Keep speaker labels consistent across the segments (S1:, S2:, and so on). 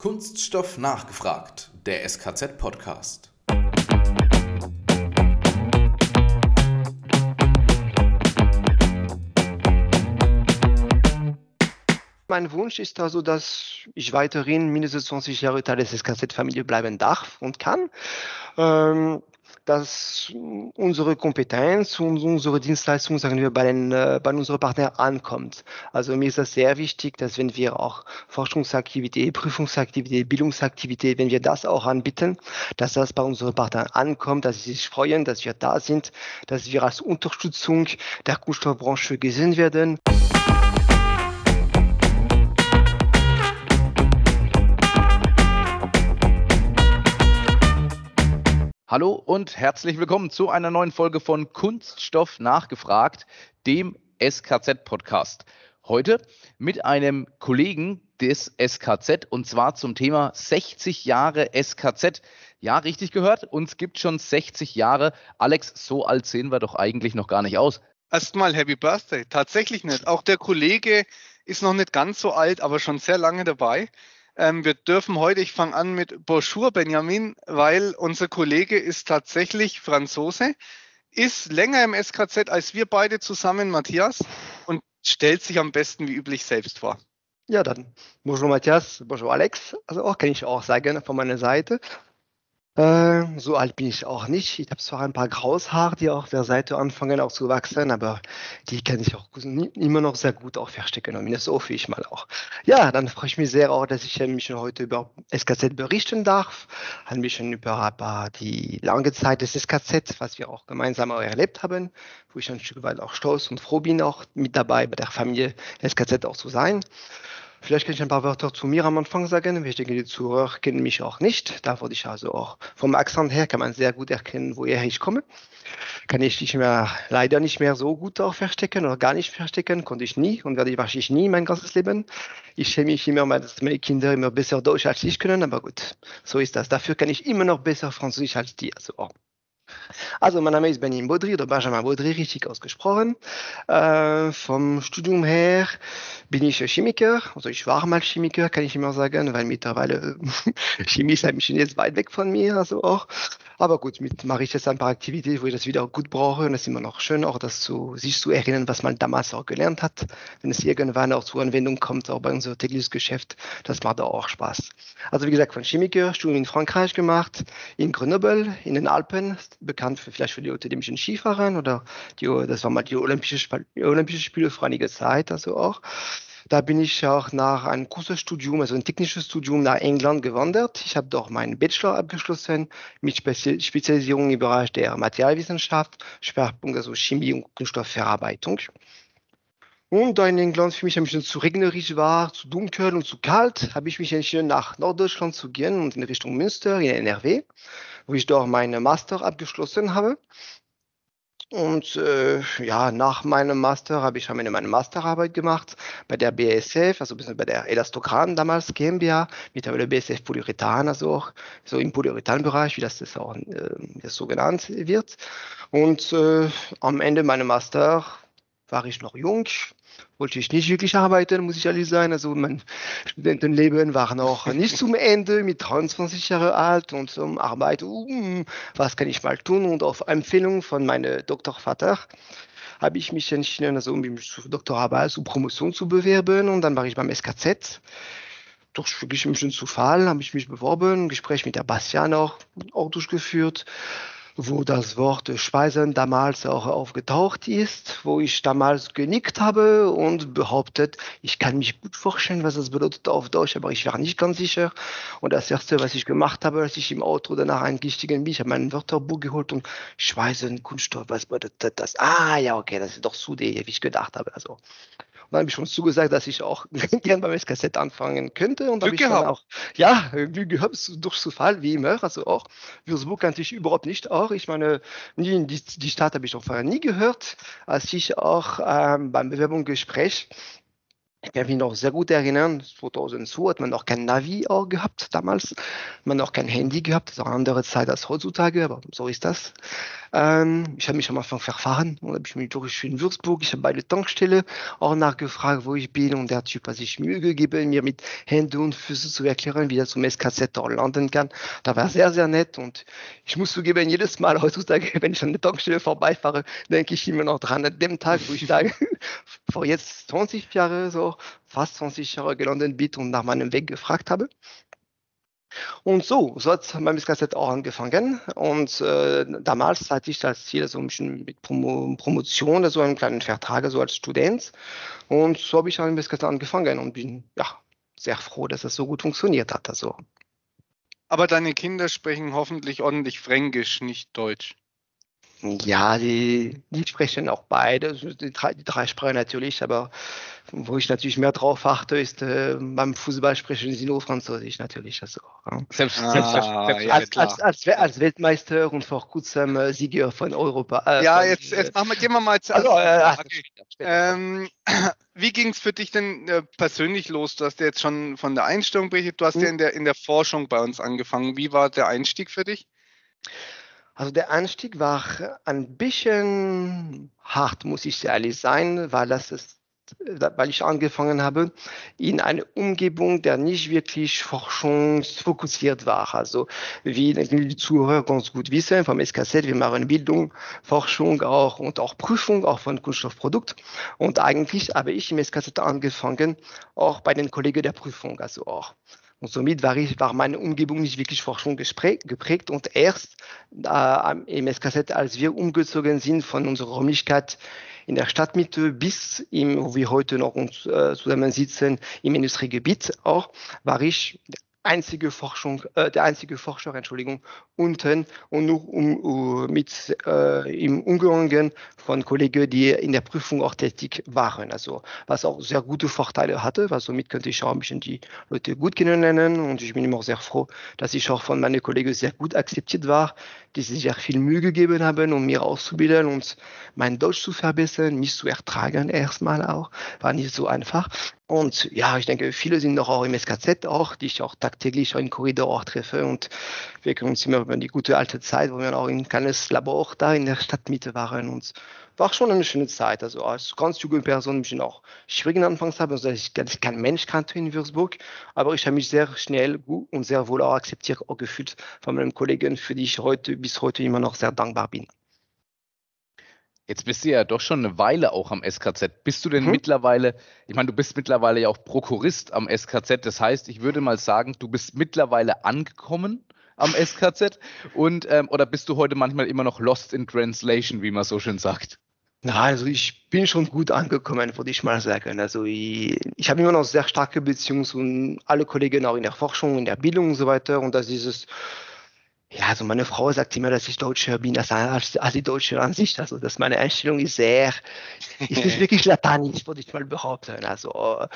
S1: Kunststoff nachgefragt, der SKZ-Podcast.
S2: Mein Wunsch ist also, dass ich weiterhin mindestens 20 Jahre Teil des SKZ-Familie bleiben darf und kann. Ähm, dass unsere Kompetenz und unsere Dienstleistung, sagen wir, bei, den, äh, bei unseren Partnern ankommt. Also mir ist das sehr wichtig, dass wenn wir auch Forschungsaktivität, Prüfungsaktivität, Bildungsaktivität, wenn wir das auch anbieten, dass das bei unseren Partnern ankommt, dass sie sich freuen, dass wir da sind, dass wir als Unterstützung der Kunststoffbranche gesehen werden.
S1: Hallo und herzlich willkommen zu einer neuen Folge von Kunststoff nachgefragt, dem SKZ-Podcast. Heute mit einem Kollegen des SKZ und zwar zum Thema 60 Jahre SKZ. Ja, richtig gehört, uns gibt schon 60 Jahre. Alex, so alt sehen wir doch eigentlich noch gar nicht aus.
S3: Erstmal Happy Birthday. Tatsächlich nicht. Auch der Kollege ist noch nicht ganz so alt, aber schon sehr lange dabei. Ähm, wir dürfen heute, ich fange an mit Bonjour Benjamin, weil unser Kollege ist tatsächlich Franzose, ist länger im SKZ als wir beide zusammen, Matthias, und stellt sich am besten wie üblich selbst vor.
S2: Ja, dann Bonjour Matthias, Bonjour Alex. Also auch kann ich auch sagen von meiner Seite. Äh, so alt bin ich auch nicht. Ich habe zwar ein paar graues Haare, die auf der Seite anfangen auch zu wachsen, aber die kann ich auch immer noch sehr gut auch verstecken, zumindest so hoffe ich mal auch. Ja, dann freue ich mich sehr auch, dass ich mich heute über SKZ berichten darf, ein bisschen über die lange Zeit des SKZ, was wir auch gemeinsam auch erlebt haben, wo ich ein Stück weit auch stolz und froh bin, auch mit dabei bei der Familie SKZ auch zu sein. Vielleicht kann ich ein paar Wörter zu mir am Anfang sagen. Ich denke, die Zuhörer kennen mich auch nicht. Da würde ich also auch vom Akzent her kann man sehr gut erkennen, woher ich komme. Kann ich nicht mehr, leider nicht mehr so gut auch verstecken oder gar nicht verstecken, konnte ich nie und werde ich wahrscheinlich nie mein ganzes Leben. Ich schäme mich immer dass meine Kinder immer besser Deutsch als ich können, aber gut, so ist das. Dafür kann ich immer noch besser Französisch als die. Also, oh. Also, mein Name ist Benjamin Baudry oder Benjamin Baudry, richtig ausgesprochen. Äh, vom Studium her bin ich Chemiker, also ich war mal Chemiker, kann ich immer sagen, weil mittlerweile Chemie ist ein bisschen jetzt weit weg von mir, also auch. Aber gut, mit mache ich jetzt ein paar Aktivitäten, wo ich das wieder gut brauche und es ist immer noch schön, auch das zu, sich zu erinnern, was man damals auch gelernt hat. Wenn es irgendwann auch zur Anwendung kommt, auch bei unserem täglichen Geschäft, das macht auch Spaß. Also wie gesagt, von Chemiker, Studium in Frankreich gemacht, in Grenoble, in den Alpen, bekannt für, vielleicht für die akademischen Skifahrern oder die, das war mal die Olympische, Olympische Spiele vor einiger Zeit, also auch. Da bin ich auch nach einem Kursusstudium, also ein technisches Studium nach England gewandert. Ich habe dort meinen Bachelor abgeschlossen mit Spezialisierung im Bereich der Materialwissenschaft, Schwerpunkt also Chemie und Kunststoffverarbeitung. Und da in England für mich ein bisschen zu regnerisch war, zu dunkel und zu kalt, habe ich mich entschieden, nach Norddeutschland zu gehen und in Richtung Münster in NRW, wo ich dort meinen Master abgeschlossen habe. Und äh, ja, nach meinem Master habe ich meine, meine Masterarbeit gemacht bei der BASF, also bei der Elastogram damals GmbH, mittlerweile BASF Polyurethan, also auch so im Polyurethan-Bereich, wie das, das auch äh, das so genannt wird. Und äh, am Ende meiner Master war ich noch jung, wollte ich nicht wirklich arbeiten, muss ich ehrlich sein. Also mein Studentenleben war noch nicht zum Ende, mit 23 Jahre alt und zum Arbeit, uh, was kann ich mal tun? Und auf Empfehlung von meinem Doktorvater habe ich mich entschieden, also um mich zur Doktorarbeit, zur Promotion zu bewerben und dann war ich beim SKZ. Durch wirklich ein bisschen Zufall habe ich mich beworben, ein Gespräch mit der Bastian auch, auch durchgeführt wo das Wort Speisen damals auch aufgetaucht ist, wo ich damals genickt habe und behauptet, ich kann mich gut vorstellen, was das bedeutet auf Deutsch, aber ich war nicht ganz sicher. Und das erste, was ich gemacht habe, als ich im Auto danach eingestiegen bin, ich habe mein Wörterbuch geholt und Speisen, Kunststoff, was bedeutet das? Ah, ja, okay, das ist doch zu wie ich gedacht habe. Also dann habe ich schon zugesagt, dass ich auch gern beim SKZ anfangen könnte. Und
S3: Glück gehabt.
S2: Auch, ja, Glück gehabt, durch Zufall, wie immer. Also auch Würzburg kannte ich überhaupt nicht auch. Ich meine, nie, die, die Stadt habe ich auch vorher nie gehört. Als ich auch ähm, beim Bewerbungsgespräch ich kann mich noch sehr gut erinnern, 2002 hat man noch kein Navi auch gehabt damals, man noch kein Handy gehabt, das ist auch eine andere Zeit als heutzutage, aber so ist das. Ähm, ich habe mich am Anfang verfahren und habe ich mich durch in Würzburg, ich habe bei der Tankstelle auch nachgefragt, wo ich bin und der Typ hat sich Mühe gegeben, mir mit Händen und Füßen zu erklären, wie er zum SKZ auch landen kann. Da war sehr, sehr nett und ich muss zugeben, jedes Mal heutzutage, wenn ich an der Tankstelle vorbeifahre, denke ich immer noch dran, an dem Tag, wo ich da vor jetzt 20 Jahren, so fast 20 Jahre gelandet bin und nach meinem Weg gefragt habe. Und so, so hat mein Misskassett auch angefangen. Und äh, damals hatte ich als Ziel so ein bisschen mit Promo Promotion, so einen kleinen Vertrag, so als Student. Und so habe ich an Misskassett angefangen und bin ja sehr froh, dass es so gut funktioniert hat. Also.
S3: Aber deine Kinder sprechen hoffentlich ordentlich Fränkisch, nicht Deutsch.
S2: Ja, die, die sprechen auch beide, die drei, die drei Sprachen natürlich, aber wo ich natürlich mehr drauf achte, ist äh, beim Fußball sprechen sie nur Französisch natürlich. Also, ja.
S1: Selbst,
S3: Ah,
S1: selbst,
S3: ja,
S1: selbst,
S2: als,
S3: klar.
S2: als, als, als Weltmeister und vor kurzem äh, Sieger von Europa. Äh,
S3: Ja,
S2: von,
S3: jetzt,
S2: äh,
S3: jetzt machen wir, gehen wir mal zur
S2: also, äh, später, später.
S3: Ähm, wie ging es für dich denn äh, persönlich los? Du hast ja jetzt schon von der Einstellung berichtet, du hast
S2: Mhm.
S3: ja in der, in der Forschung bei uns angefangen. Wie war der Einstieg für dich?
S2: Also der Einstieg war ein bisschen hart, muss ich ehrlich sein, weil das ist, weil ich angefangen habe in eine Umgebung, der nicht wirklich forschungsfokussiert war. Also wie die Zuhörer ganz gut wissen, vom SKZ, wir machen Bildung, Forschung auch und auch Prüfung auch von Kunststoffprodukt. Und eigentlich habe ich im SKZ angefangen, auch bei den Kollegen der Prüfung, also auch. Und somit war, ich, war meine Umgebung nicht wirklich Forschung geprägt. Und erst äh, im SKZ, als wir umgezogen sind von unserer Räumlichkeit in der Stadtmitte bis im, wo wir heute noch uns, äh, zusammen sitzen, im Industriegebiet auch, war ich einzige Forschung, äh, der einzige Forscher, Entschuldigung, unten und nur um, uh, mit äh, im Umgang von Kollegen, die in der Prüfung auch tätig waren. Also was auch sehr gute Vorteile hatte, weil somit könnte ich auch ein bisschen die Leute gut kennenlernen und ich bin immer sehr froh, dass ich auch von meinen Kollegen sehr gut akzeptiert war, die sich sehr viel Mühe gegeben haben, um mir auszubilden und mein Deutsch zu verbessern, mich zu ertragen erstmal auch, war nicht so einfach. Und ja, ich denke, viele sind noch auch im SKZ auch, die ich auch tagtäglich im Korridor auch treffe. Und wir können uns immer über die gute alte Zeit, wo wir auch in ein kleines Labor da in der Stadtmitte waren. Und war schon eine schöne Zeit. Also als ganz junge Person bin ich auch schwierigen Anfangs habe, also ich ganz kein Mensch kannte in Würzburg. Aber ich habe mich sehr schnell gut und sehr wohl auch akzeptiert auch gefühlt von meinem Kollegen, für die ich heute bis heute immer noch sehr dankbar bin.
S1: Jetzt bist du ja doch schon eine Weile auch am SKZ. Bist du denn
S2: Mhm.
S1: mittlerweile, ich meine, du bist mittlerweile ja auch Prokurist am SKZ. Das heißt, ich würde mal sagen, du bist mittlerweile angekommen am SKZ und ähm, oder bist du heute manchmal immer noch lost in translation, wie man so schön sagt?
S2: Na, also ich bin schon gut angekommen, würde ich mal sagen. Also ich, ich habe immer noch sehr starke Beziehungen zu alle Kollegen auch in der Forschung, in der Bildung und so weiter. Und das ist es, ja, also meine Frau sagt immer, dass ich Deutscher bin, als, als, als die Deutsche an sich. Also dass meine Einstellung ist sehr, ist nicht wirklich lateinisch, würde ich mal behaupten. Also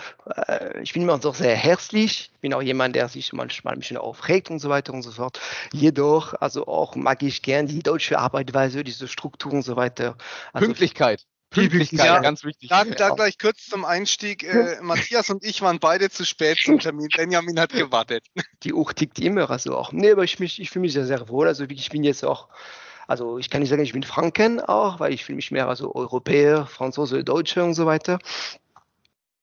S2: äh, ich bin immer noch sehr herzlich. Ich bin auch jemand, der sich manchmal ein bisschen aufregt und so weiter und so fort. Jedoch, also auch mag ich gern die deutsche Arbeitsweise, diese Struktur und so weiter. Also
S1: Pünktlichkeit. Pünktlichkeit,
S3: Ja.
S1: ganz wichtig.
S3: Da, da gleich kurz zum Einstieg. Äh, Matthias und ich waren beide zu spät zum Termin. Benjamin hat gewartet.
S2: die Uhr tickt immer, also auch. Nee, aber ich, mich, ich fühle mich sehr, sehr wohl. Also ich bin jetzt auch, also ich kann nicht sagen, ich bin Franken auch, weil ich fühle mich mehr also Europäer, Franzose, Deutsche und so weiter.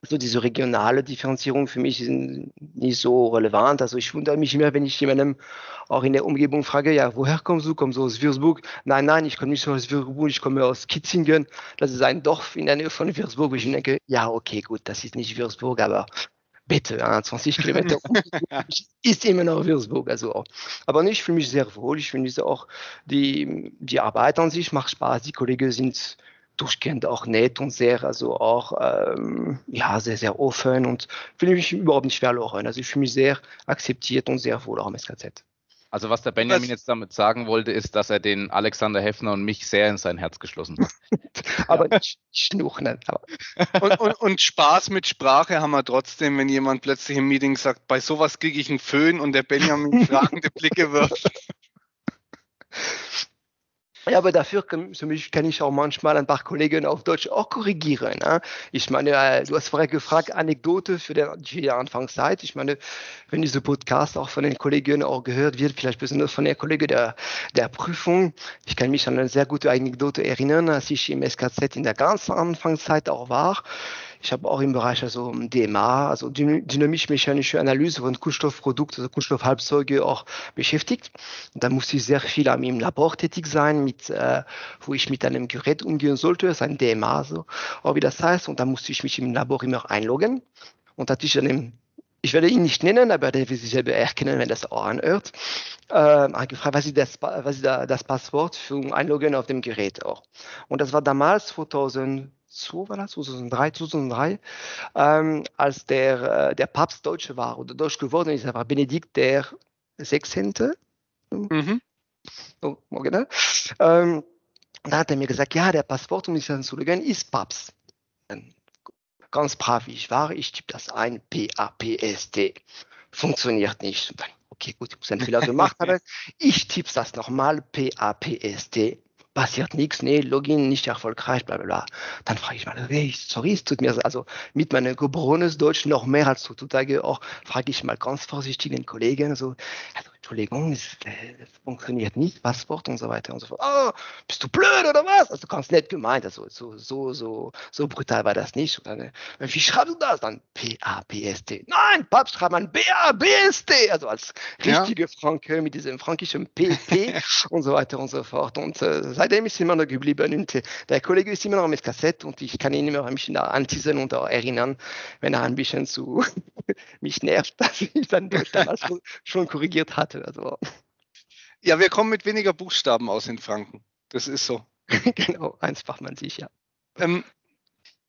S2: So diese regionale Differenzierung für mich ist nicht so relevant. Also ich wundere mich immer, wenn ich jemandem auch in der Umgebung frage, ja, woher kommst du? Kommst du aus Würzburg? Nein, nein, ich komme nicht aus Würzburg, ich komme aus Kitzingen. Das ist ein Dorf in der Nähe von Würzburg, ich denke, ja, okay, gut, das ist nicht Würzburg, aber bitte, ja, 20 Kilometer ist immer noch Würzburg. Also, aber nee, ich fühle mich sehr wohl. Ich finde auch, die, die Arbeit an sich macht Spaß. Die Kollegen sind durchgehend auch nett und sehr, also auch, ähm, ja, sehr, sehr offen und fühle mich überhaupt nicht verloren. Also ich fühle mich sehr akzeptiert und sehr wohl auch am SKZ.
S1: Also was der Benjamin
S3: Was-
S1: jetzt damit sagen wollte, ist, dass er den Alexander Heffner und mich sehr in sein Herz geschlossen hat.
S2: Aber nicht schnuch nicht. Aber
S3: Und, und, und Spaß mit Sprache haben wir trotzdem, wenn jemand plötzlich im Meeting sagt, bei sowas kriege ich einen Föhn und der Benjamin fragende Blicke wirft.
S2: Ja, aber dafür kann, ich auch manchmal ein paar Kollegen auf Deutsch auch korrigieren. Ne? Ich meine, äh, du hast vorher gefragt, Anekdote für die Anfangszeit. Ich meine, wenn dieser Podcast auch von den Kollegen auch gehört wird, vielleicht besonders von der Kollege der, der Prüfung. Ich kann mich an eine sehr gute Anekdote erinnern, als ich im SKZ in der ganzen Anfangszeit auch war. Ich habe auch im Bereich also DMA, also dynamisch-mechanische Analyse von Kunststoffprodukten, also Kunststoffhalbzeuge auch beschäftigt. Da musste ich sehr viel im Labor tätig sein, mit, äh, wo ich mit einem Gerät umgehen sollte, das ist ein DMA, so, auch wie das heißt. Und da musste ich mich im Labor immer einloggen. Und da hatte ich dann ich werde ihn nicht nennen, aber der will sich selber erkennen, wenn das auch anhört. Äh, gefragt, was ist, das, was ist das Passwort für Einloggen auf dem Gerät auch. Und das war damals 2000 war das, 2003, 2003 ähm, als der, äh, der Papst Deutsche war oder Deutsch geworden ist, war Benedikt der 16. Mhm. Oh, morgen, ähm, da hat er mir gesagt, ja, der Passwort, um sich anzulegen, ist Papst. Ganz brav wie ich war, ich tippe das ein, P-A-P-S-T. Funktioniert nicht. Okay, gut, ich muss einen Fehler gemacht haben. Ich tippe das nochmal, P-A-P-S-T passiert nichts, nee, Login nicht erfolgreich, bla bla bla. Dann frage ich mal, hey, sorry, es tut mir also mit meinem geborenes Deutsch noch mehr als heutzutage auch, frage ich mal ganz vorsichtig den Kollegen, so, also, Entschuldigung, es, es, funktioniert nicht, Passwort und so weiter und so fort. Oh, bist du blöd oder was? Also ganz nett gemeint, also so, so, so, so brutal war das nicht. Dann, äh, wie schreibst du das? Dann P-A-P-S-T. Nein, Papst schreibt man B-A-B-S-T, also als richtige ja. Franke mit diesem frankischen P-P und so weiter und so fort. Und äh, seitdem ist immer noch geblieben. Und äh, der Kollege ist immer noch mit Kassette und ich kann ihn immer ein bisschen da anteasern und auch erinnern, wenn er ein bisschen zu mich nervt, dass ich dann damals schon korrigiert hatte. Also.
S3: Ja, wir kommen mit weniger Buchstaben aus in Franken. Das ist so.
S2: genau, eins macht man sich, ja.
S3: Ähm,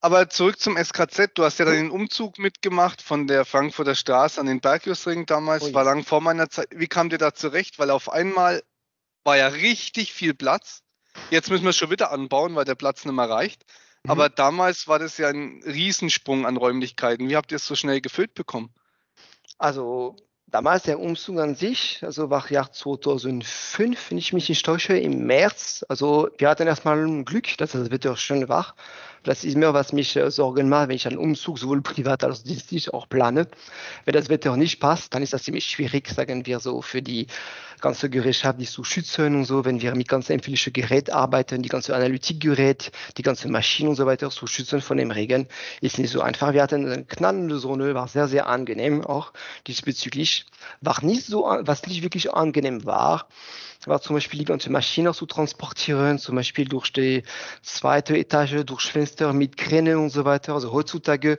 S3: aber zurück zum SKZ. Du hast ja dann den Umzug mitgemacht von der Frankfurter Straße an den Bergiusring damals. Oh, war lang vor meiner Zeit. Wie kam dir da zurecht? Weil auf einmal war ja richtig viel Platz. Jetzt müssen wir es schon wieder anbauen, weil der Platz nicht mehr reicht. Mhm. Aber damals war das ja ein Riesensprung an Räumlichkeiten. Wie habt ihr es so schnell gefüllt bekommen?
S2: Also damals der Umzug an sich, also war Jahr 2005, wenn ich mich nicht täusche, im März. Also wir hatten erstmal Glück, dass das Wetter schön war. Das ist mir, was mich äh, Sorgen macht, wenn ich einen Umzug sowohl privat als auch dienstlich auch plane. Wenn das Wetter nicht passt, dann ist das ziemlich schwierig, sagen wir so, für die ganze Gerätschaft, die zu schützen und so, wenn wir mit ganz empfindlichen Geräten arbeiten, die ganze Analytikgerät, die ganze Maschine und so weiter zu schützen von dem Regen, ist nicht so einfach. Wir hatten eine knallende Sonne, war sehr, sehr angenehm auch diesbezüglich. War nicht so, was nicht wirklich angenehm war, war zum Beispiel die ganze Maschine zu transportieren, zum Beispiel durch die zweite Etage, durch Fenster mit Kräne und so weiter. Also heutzutage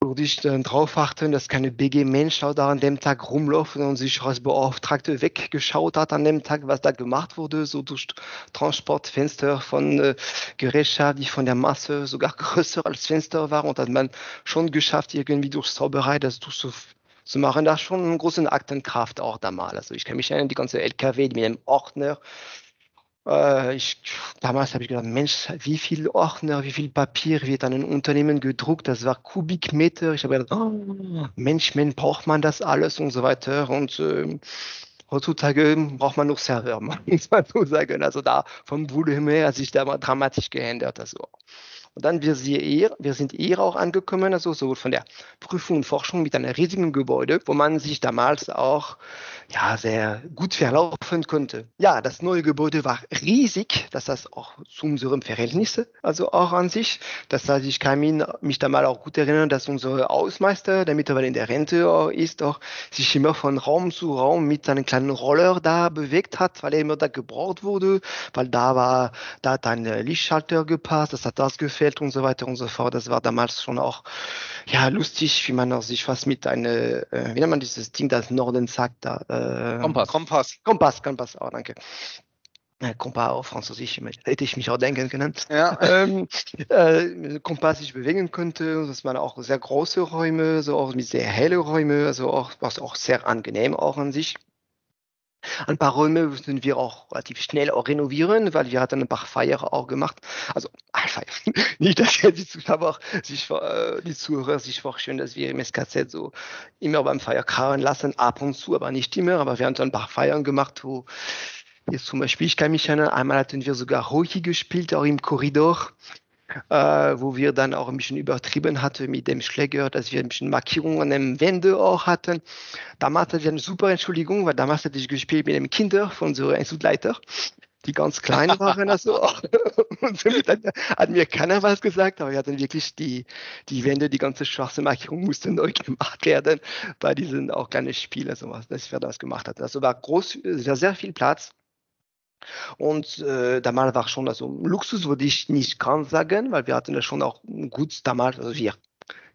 S2: würde ich dann darauf achten, dass keine BG-Mensch da an dem Tag rumläuft und sich als Beauftragte weggeschaut hat an dem Tag, was da gemacht wurde, so durch Transportfenster von äh, Gerätschaft, die von der Masse sogar größer als Fenster waren und hat man schon geschafft, irgendwie durch Zauberei das durch zu machen, da schon einen großen Aktenkraft auch damals. Also ich kann mich erinnern, die ganze LKW mit einem Ordner. Äh, ich, damals habe ich gedacht, Mensch, wie viel Ordner, wie viel Papier wird an ein Unternehmen gedruckt? Das war Kubikmeter. Ich habe gedacht, oh, Mensch, Mensch, braucht man das alles und so weiter. Und äh, heutzutage braucht man noch Server, muss man so sagen. Also da vom Volumen her hat sich da mal dramatisch geändert. Also. Und dann wir, sie eher, wir sind eher auch angekommen, also sowohl von der Prüfung und Forschung mit einem riesigen Gebäude, wo man sich damals auch ja, sehr gut verlaufen konnte. Ja, das neue Gebäude war riesig, das heißt auch zu unserem Verhältnis, also auch an sich. Das heißt, ich kann mich damals auch gut erinnern, dass unser Hausmeister, der mittlerweile in der Rente ist, auch sich immer von Raum zu Raum mit einem kleinen Roller da bewegt hat, weil er immer da gebraucht wurde, weil da war, da hat ein Lichtschalter gepasst, das hat das gefällt und so weiter und so fort. Das war damals schon auch, ja, lustig, wie man auch sich was mit einer, äh, wie nennt man dieses Ding, das Norden sagt, da,
S3: äh, Kompass.
S2: Kompass. Kompass, Kompass, oh, danke. Kompass auf Französisch, hätte ich mich auch denken können. Ja. Ähm, äh, Kompass sich bewegen könnte. Das waren auch sehr große Räume, so auch mit sehr helle Räume, also auch, was auch sehr angenehm auch an sich. Ein paar Räume müssen wir auch relativ schnell auch renovieren, weil wir hatten ein paar Feier auch gemacht. Also nicht, dass die Zuschauer sich, äh, die Zuhörer sich vorstellen, dass wir im SKZ so immer beim Feier karren lassen, ab und zu, aber nicht immer. Aber wir haben so ein paar Feiern gemacht, wo Jetzt zum Beispiel, ich kann mich erinnern, einmal hatten wir sogar Hockey gespielt, auch im Korridor, äh, wo wir dann auch ein bisschen übertrieben hatten mit dem Schläger, dass wir ein bisschen Markierungen an den Wänden auch hatten. Damals hatte ich eine super Entschuldigung, weil damals hatte ich gespielt mit den Kindern von unserem Institutleiter die ganz klein waren. Also, und somit hat, hat, mir keiner was gesagt, aber wir hatten wirklich die, die Wände, die ganze schwarze Markierung musste neu gemacht werden bei diesen auch kleinen Spielen, sowas, dass wir das gemacht hatten. Also war groß, sehr, sehr viel Platz. Und äh, damals war schon also Luxus, würde ich nicht ganz sagen, weil wir hatten das schon auch gut damals, also wir,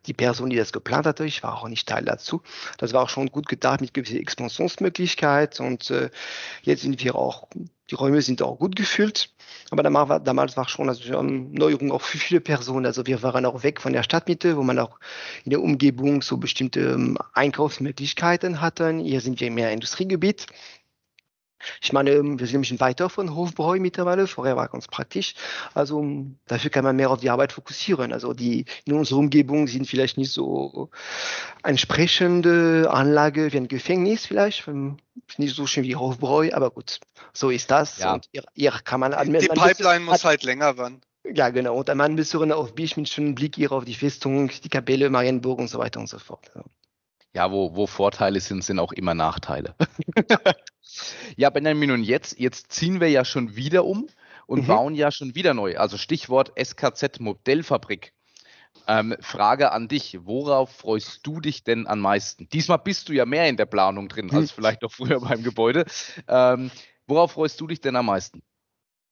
S2: die Person, die das geplant hatte, ich war auch nicht Teil dazu. Das war auch schon gut gedacht mit gewissen Expansionsmöglichkeiten und äh, jetzt sind wir auch, die Räume sind auch gut gefüllt. Aber damals war, damals war schon also eine Neuerung auch für viele Personen. Also wir waren auch weg von der Stadtmitte, wo man auch in der Umgebung so bestimmte ähm, Einkaufsmöglichkeiten hatten. Hier sind wir mehr Industriegebiet. Ich meine, wir sind ein bisschen weiter von Hofbräu mittlerweile. Vorher war ganz praktisch. Also dafür kann man mehr auf die Arbeit fokussieren. Also die in unserer Umgebung sind vielleicht nicht so entsprechende Anlage wie ein Gefängnis vielleicht. Nicht so schön wie Hofbräu, aber gut, so ist das.
S3: Ja.
S2: Und hier, hier kann man
S3: Die Pipeline muss halt länger werden.
S2: Ja, genau. Und man müssen auf Bisch mit schönem Blick hier auf die Festung, die Kapelle, Marienburg und so weiter und so fort.
S1: Ja, wo, wo Vorteile sind, sind auch immer Nachteile. ja, Benjamin, und jetzt, jetzt ziehen wir ja schon wieder um und mhm. bauen ja schon wieder neu. Also Stichwort SKZ Modellfabrik. Ähm, Frage an dich, worauf freust du dich denn am meisten? Diesmal bist du ja mehr in der Planung drin als vielleicht noch früher beim Gebäude. Ähm, worauf freust du dich denn am meisten?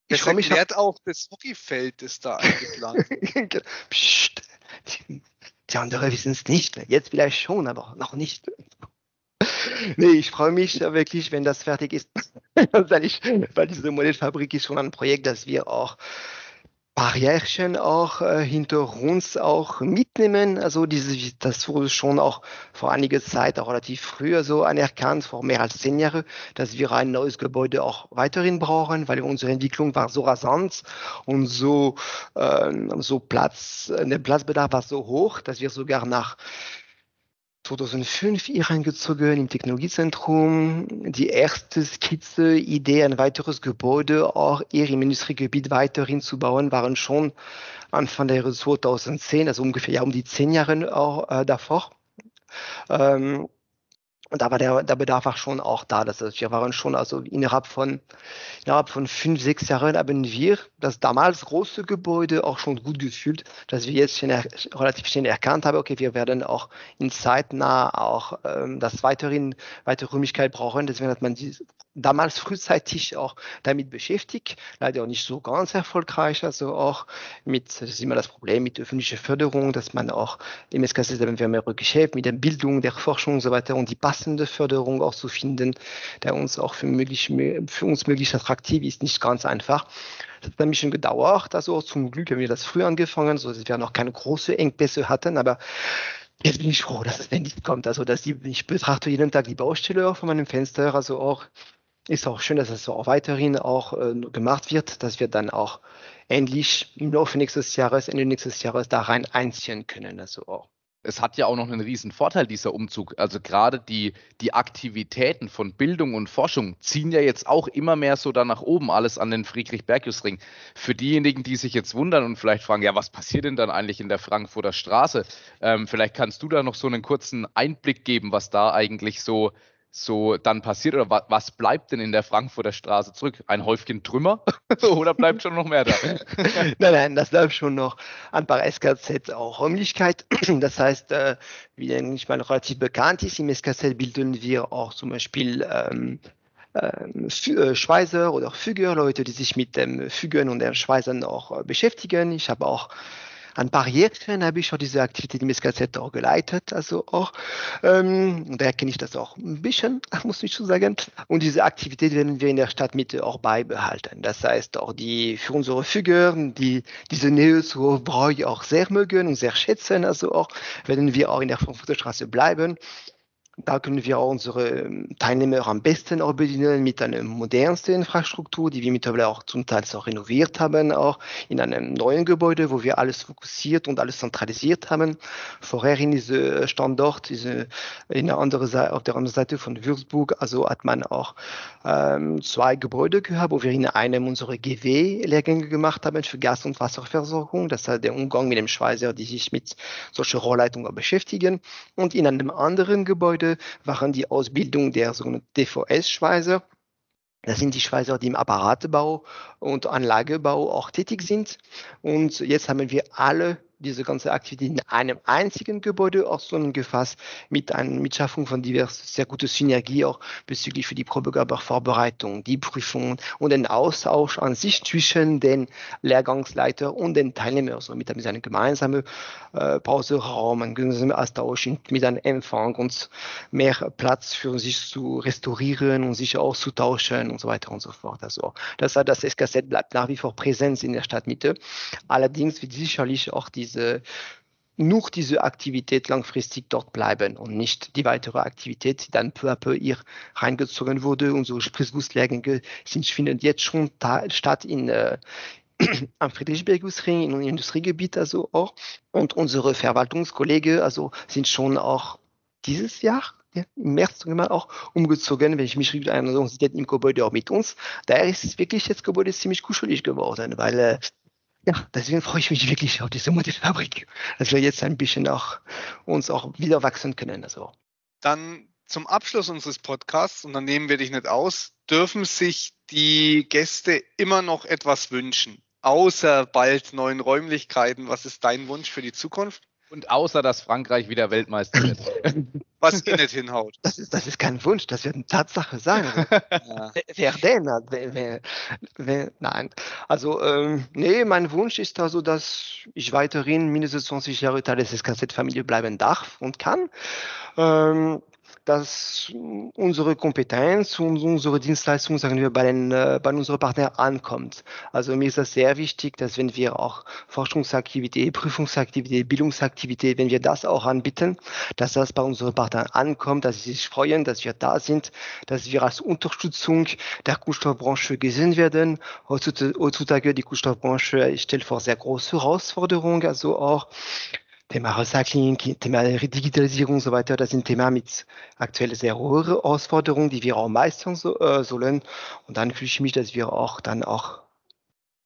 S3: Ich freue mich auch das Hockeyfeld ist da eingeplant.
S2: Psst. Die anderen wissen es nicht. Jetzt vielleicht schon, aber noch nicht. Nee, ich freue mich wirklich, wenn das fertig ist. weil diese Modellfabrik ist schon ein Projekt, das wir auch Barrierchen auch äh, hinter uns auch mitnehmen. Also diese, das wurde schon auch vor einiger Zeit, auch relativ früher so anerkannt, vor mehr als zehn Jahren, dass wir ein neues Gebäude auch weiterhin brauchen, weil unsere Entwicklung war so rasant und so, äh, so Platz, der Platzbedarf war so hoch, dass wir sogar nach 2005 hier eingezogen im Technologiezentrum. Die erste Skizze, Idee, ein weiteres Gebäude auch hier im Industriegebiet weiterhin zu bauen, waren schon Anfang der Jahre 2010, also ungefähr ja um die zehn Jahre auch äh, davor. Ähm, und da war der, der Bedarf auch schon auch da. Das heißt, wir waren schon also innerhalb von, innerhalb von fünf, sechs Jahren haben wir das damals große Gebäude auch schon gut gefühlt, dass wir jetzt schon relativ schnell erkannt haben, okay, wir werden auch in zeitnah auch ähm, das weiterhin, weitere Räumlichkeit brauchen. Deswegen hat man die, damals frühzeitig auch damit beschäftigt, leider auch nicht so ganz erfolgreich, also auch mit, das ist immer das Problem mit öffentlicher Förderung, dass man auch im SKS haben wir mehrere Geschäfte mit der Bildung, der Forschung und so weiter und die passende Förderung auch zu finden, der uns auch für, möglich, für uns möglichst attraktiv ist, nicht ganz einfach. Das hat ein bisschen gedauert, also zum Glück haben wir das früh angefangen, so dass wir noch keine großen Engpässe hatten, aber Jetzt bin ich froh, dass es endlich kommt. Also, dass die, ich betrachte jeden Tag die Baustelle auch von meinem Fenster, also auch ist auch schön, dass es auch weiterhin auch äh, gemacht wird, dass wir dann auch endlich im Laufe nächstes Jahres, Ende nächstes Jahres da rein einziehen können. Also auch.
S1: Es hat ja auch noch einen riesen Vorteil, dieser Umzug. Also gerade die, die Aktivitäten von Bildung und Forschung ziehen ja jetzt auch immer mehr so da nach oben, alles an den Friedrich-Bergius-Ring. Für diejenigen, die sich jetzt wundern und vielleicht fragen, ja, was passiert denn dann eigentlich in der Frankfurter Straße? Ähm, vielleicht kannst du da noch so einen kurzen Einblick geben, was da eigentlich so so dann passiert oder wa was bleibt denn in der Frankfurter Straße zurück? Ein Häufchen Trümmer oder bleibt schon noch mehr da?
S2: nein, nein, das bleibt schon noch ein paar SKZ auch Räumlichkeit. Das heißt, äh, wie ich mal relativ bekannt ist, im SKZ bilden wir auch zum Beispiel ähm, ähm äh, Schweißer oder Füger, Leute, die sich mit dem Fügen und den Schweißern auch äh, beschäftigen. Ich habe auch an Barrieren habe ich auch diese Aktivität im SKZ auch geleitet, also auch. Ähm, daher kenne ich das auch ein bisschen, muss ich schon sagen. Und diese Aktivität werden wir in der Stadtmitte auch beibehalten. Das heißt auch die für unsere Füger, die diese Nähe zu Brau auch sehr mögen und sehr schätzen, also auch werden wir auch in der Frankfurter Straße bleiben. Da können wir unsere ähm, Teilnehmer am besten auch bedienen mit einer modernsten Infrastruktur, die wir mittlerweile auch zum Teil auch renoviert haben, auch in einem neuen Gebäude, wo wir alles fokussiert und alles zentralisiert haben. Vorher in diesem Standort, diese, in der anderen Seite, auf der anderen Seite von Würzburg, also hat man auch ähm, zwei Gebäude gehabt, wo wir in einem unsere GW-Lehrgänge gemacht haben für Gas- und Wasserversorgung. Das ist der Umgang mit dem Schweißer, die sich mit solchen Rohrleitungen beschäftigen. Und in einem anderen Gebäude waren die Ausbildung der sogenannten DVS-Schweißer. Das sind die Schweißer, die im Apparatebau und Anlagebau auch tätig sind. Und jetzt haben wir alle diese ganze Aktivität in einem einzigen Gebäude auch zusammengefasst mit einer Mitschaffung von divers, sehr guter Synergie auch bezüglich für die Probegabervorbereitung, die Prüfungen und den Austausch an sich zwischen den Lehrgangsleiter und den Teilnehmern, so mit einem gemeinsamen äh, Pauseraum, einen gemeinsamen Austausch mit einem Empfang und mehr Platz für sich zu restaurieren und sich auszutauschen und so weiter und so fort. Also das, das SKZ bleibt nach wie vor Präsenz in der Stadtmitte. Allerdings wird sicherlich auch die diese nur diese Aktivität langfristig dort bleiben und nicht die weitere Aktivität, die dann peu à peu hier reingezogen wurde. Unsere Spritzgusslehrgänge finden jetzt schon statt in, äh, am Friedrichsbergusring, im Industriegebiet also auch. Und unsere Verwaltungskollegen also sind schon auch dieses Jahr ja, im März auch umgezogen, wenn ich mich richtig erinnere, sind im Gebäude auch mit uns. Daher ist es wirklich das Gebäude ziemlich kuschelig geworden, weil äh, ja, deswegen freue ich mich wirklich auf diese Modellfabrik, dass wir jetzt ein bisschen auch uns auch wieder wachsen können. Also.
S3: Dann zum Abschluss unseres Podcasts, und dann nehmen wir dich nicht aus, dürfen sich die Gäste immer noch etwas wünschen, außer bald neuen Räumlichkeiten. Was ist dein Wunsch für die Zukunft?
S1: Und außer, dass Frankreich wieder Weltmeister wird.
S3: Was ihr nicht hinhaut.
S2: Das ist, das ist kein Wunsch, das wird eine Tatsache sein. ja. Wer denn? Wer, wer, wer, nein. Also, ähm, nee, mein Wunsch ist also, dass ich weiterhin mindestens 20 Jahre Teil des SKZ-Familie bleiben darf und kann. Ähm, dass unsere Kompetenz und unsere Dienstleistung, sagen wir, bei, den, äh, bei unseren Partnern ankommt. Also mir ist das sehr wichtig, dass wenn wir auch Forschungsaktivität, Prüfungsaktivität, Bildungsaktivität, wenn wir das auch anbieten, dass das bei unseren Partnern ankommt, dass sie sich freuen, dass wir da sind, dass wir als Unterstützung der Kunststoffbranche gesehen werden. Heutzutage die Kunststoffbranche stellt vor sehr große Herausforderungen, also auch Thema Recycling, Thema Digitalisierung und so weiter, das sind Themen mit aktuell sehr hohen Herausforderungen, die wir auch meistern so, äh, sollen. Und dann fühle ich mich, dass wir auch dann auch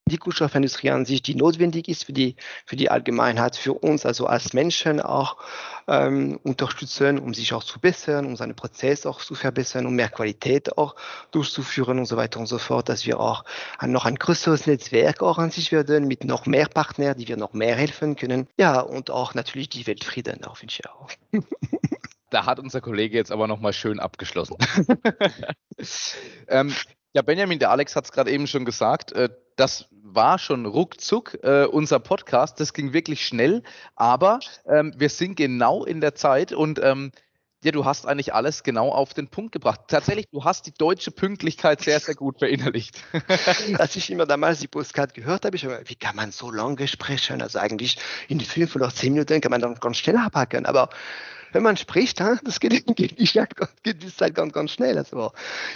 S2: die Kunststoffindustrie an sich, die notwendig ist für die, für die Allgemeinheit, für uns, also als Menschen auch ähm, unterstützen, um sich auch zu bessern, um seinen Prozess auch zu verbessern, um mehr Qualität auch durchzuführen und so weiter und so fort, dass wir auch noch ein größeres Netzwerk auch an sich werden mit noch mehr Partnern, die wir noch mehr helfen können. Ja, und auch natürlich die Weltfrieden, auch finde ich auch.
S1: da hat unser Kollege jetzt aber nochmal schön abgeschlossen. ähm, ja, Benjamin, der Alex hat es gerade eben schon gesagt. Äh, das war schon ruckzuck äh, unser Podcast. Das ging wirklich schnell, aber ähm, wir sind genau in der Zeit und ähm, ja, du hast eigentlich alles genau auf den Punkt gebracht. Tatsächlich, du hast die deutsche Pünktlichkeit sehr, sehr gut verinnerlicht.
S2: Als ich immer damals die Postcard gehört habe, ich habe, wie kann man so lange sprechen? Also eigentlich in fünf oder zehn Minuten kann man dann ganz schnell abhacken. Aber wenn man spricht, das geht, geht, die, geht die Zeit ganz, ganz schnell. Also,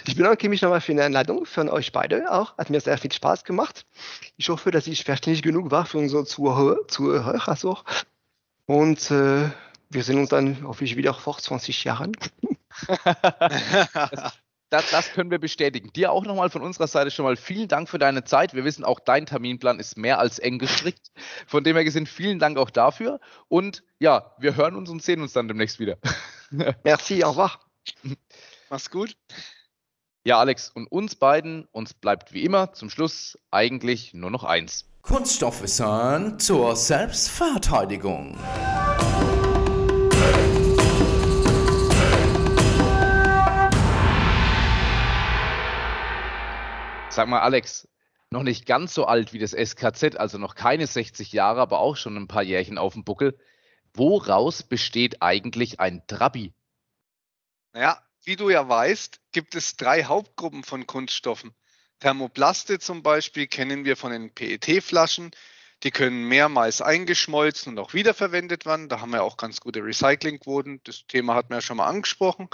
S2: ich bedanke mich nochmal für die Einladung, von euch beide auch. Hat mir sehr viel Spaß gemacht. Ich hoffe, dass ich verständlich genug war für unsere Zuhörer. Zuhörer also. Und äh, wir sehen uns dann hoffentlich wieder vor 20 Jahren.
S1: das, das, können wir bestätigen. Dir auch nochmal von unserer Seite schon mal vielen Dank für deine Zeit. Wir wissen auch, dein Terminplan ist mehr als eng gestrickt. Von dem her gesehen, vielen Dank auch dafür. Und ja, wir hören uns und sehen uns dann demnächst wieder.
S2: Merci, au revoir.
S3: Mach's gut.
S1: Ja, Alex, und uns beiden, uns bleibt wie immer zum Schluss eigentlich nur noch eins.
S4: Kunststoffwissern zur Selbstverteidigung.
S1: Sag mal, Alex, noch nicht ganz so alt wie das SKZ, also noch keine 60 Jahre, aber auch schon ein paar Jährchen auf dem Buckel. Woraus besteht eigentlich ein Trabi?
S3: Naja, wie du ja weißt, gibt es drei Hauptgruppen von Kunststoffen. Thermoplaste zum Beispiel kennen wir von den PET-Flaschen. Die können mehrmals eingeschmolzen und auch wiederverwendet werden. Da haben wir auch ganz gute Recyclingquoten. Das Thema hat man ja schon mal angesprochen.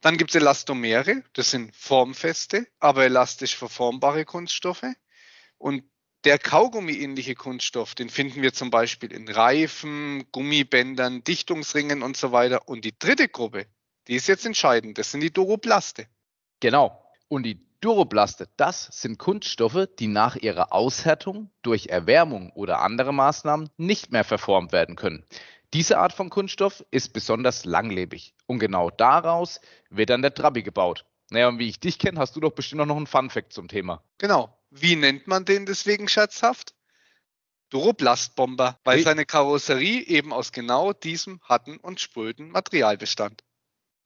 S3: Dann gibt es Elastomere, das sind formfeste, aber elastisch verformbare Kunststoffe. Und der Kaugummi-ähnliche Kunststoff, den finden wir zum Beispiel in Reifen, Gummibändern, Dichtungsringen und so weiter. Und die dritte Gruppe, die ist jetzt entscheidend, das sind die Doroplaste.
S1: Genau. Und die Duroplaste, das sind Kunststoffe, die nach ihrer Aushärtung durch Erwärmung oder andere Maßnahmen nicht mehr verformt werden können. Diese Art von Kunststoff ist besonders langlebig und genau daraus wird dann der Trabi gebaut. Naja, und wie ich dich kenne, hast du doch bestimmt auch noch einen Fun-Fact zum Thema.
S3: Genau. Wie nennt man den deswegen scherzhaft? Duroplastbomber, weil seine Karosserie eben aus genau diesem harten und spröden Material bestand.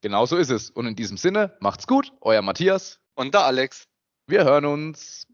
S1: Genau so ist es. Und in diesem Sinne, macht's gut, euer Matthias.
S3: Und der Alex.
S1: Wir hören uns.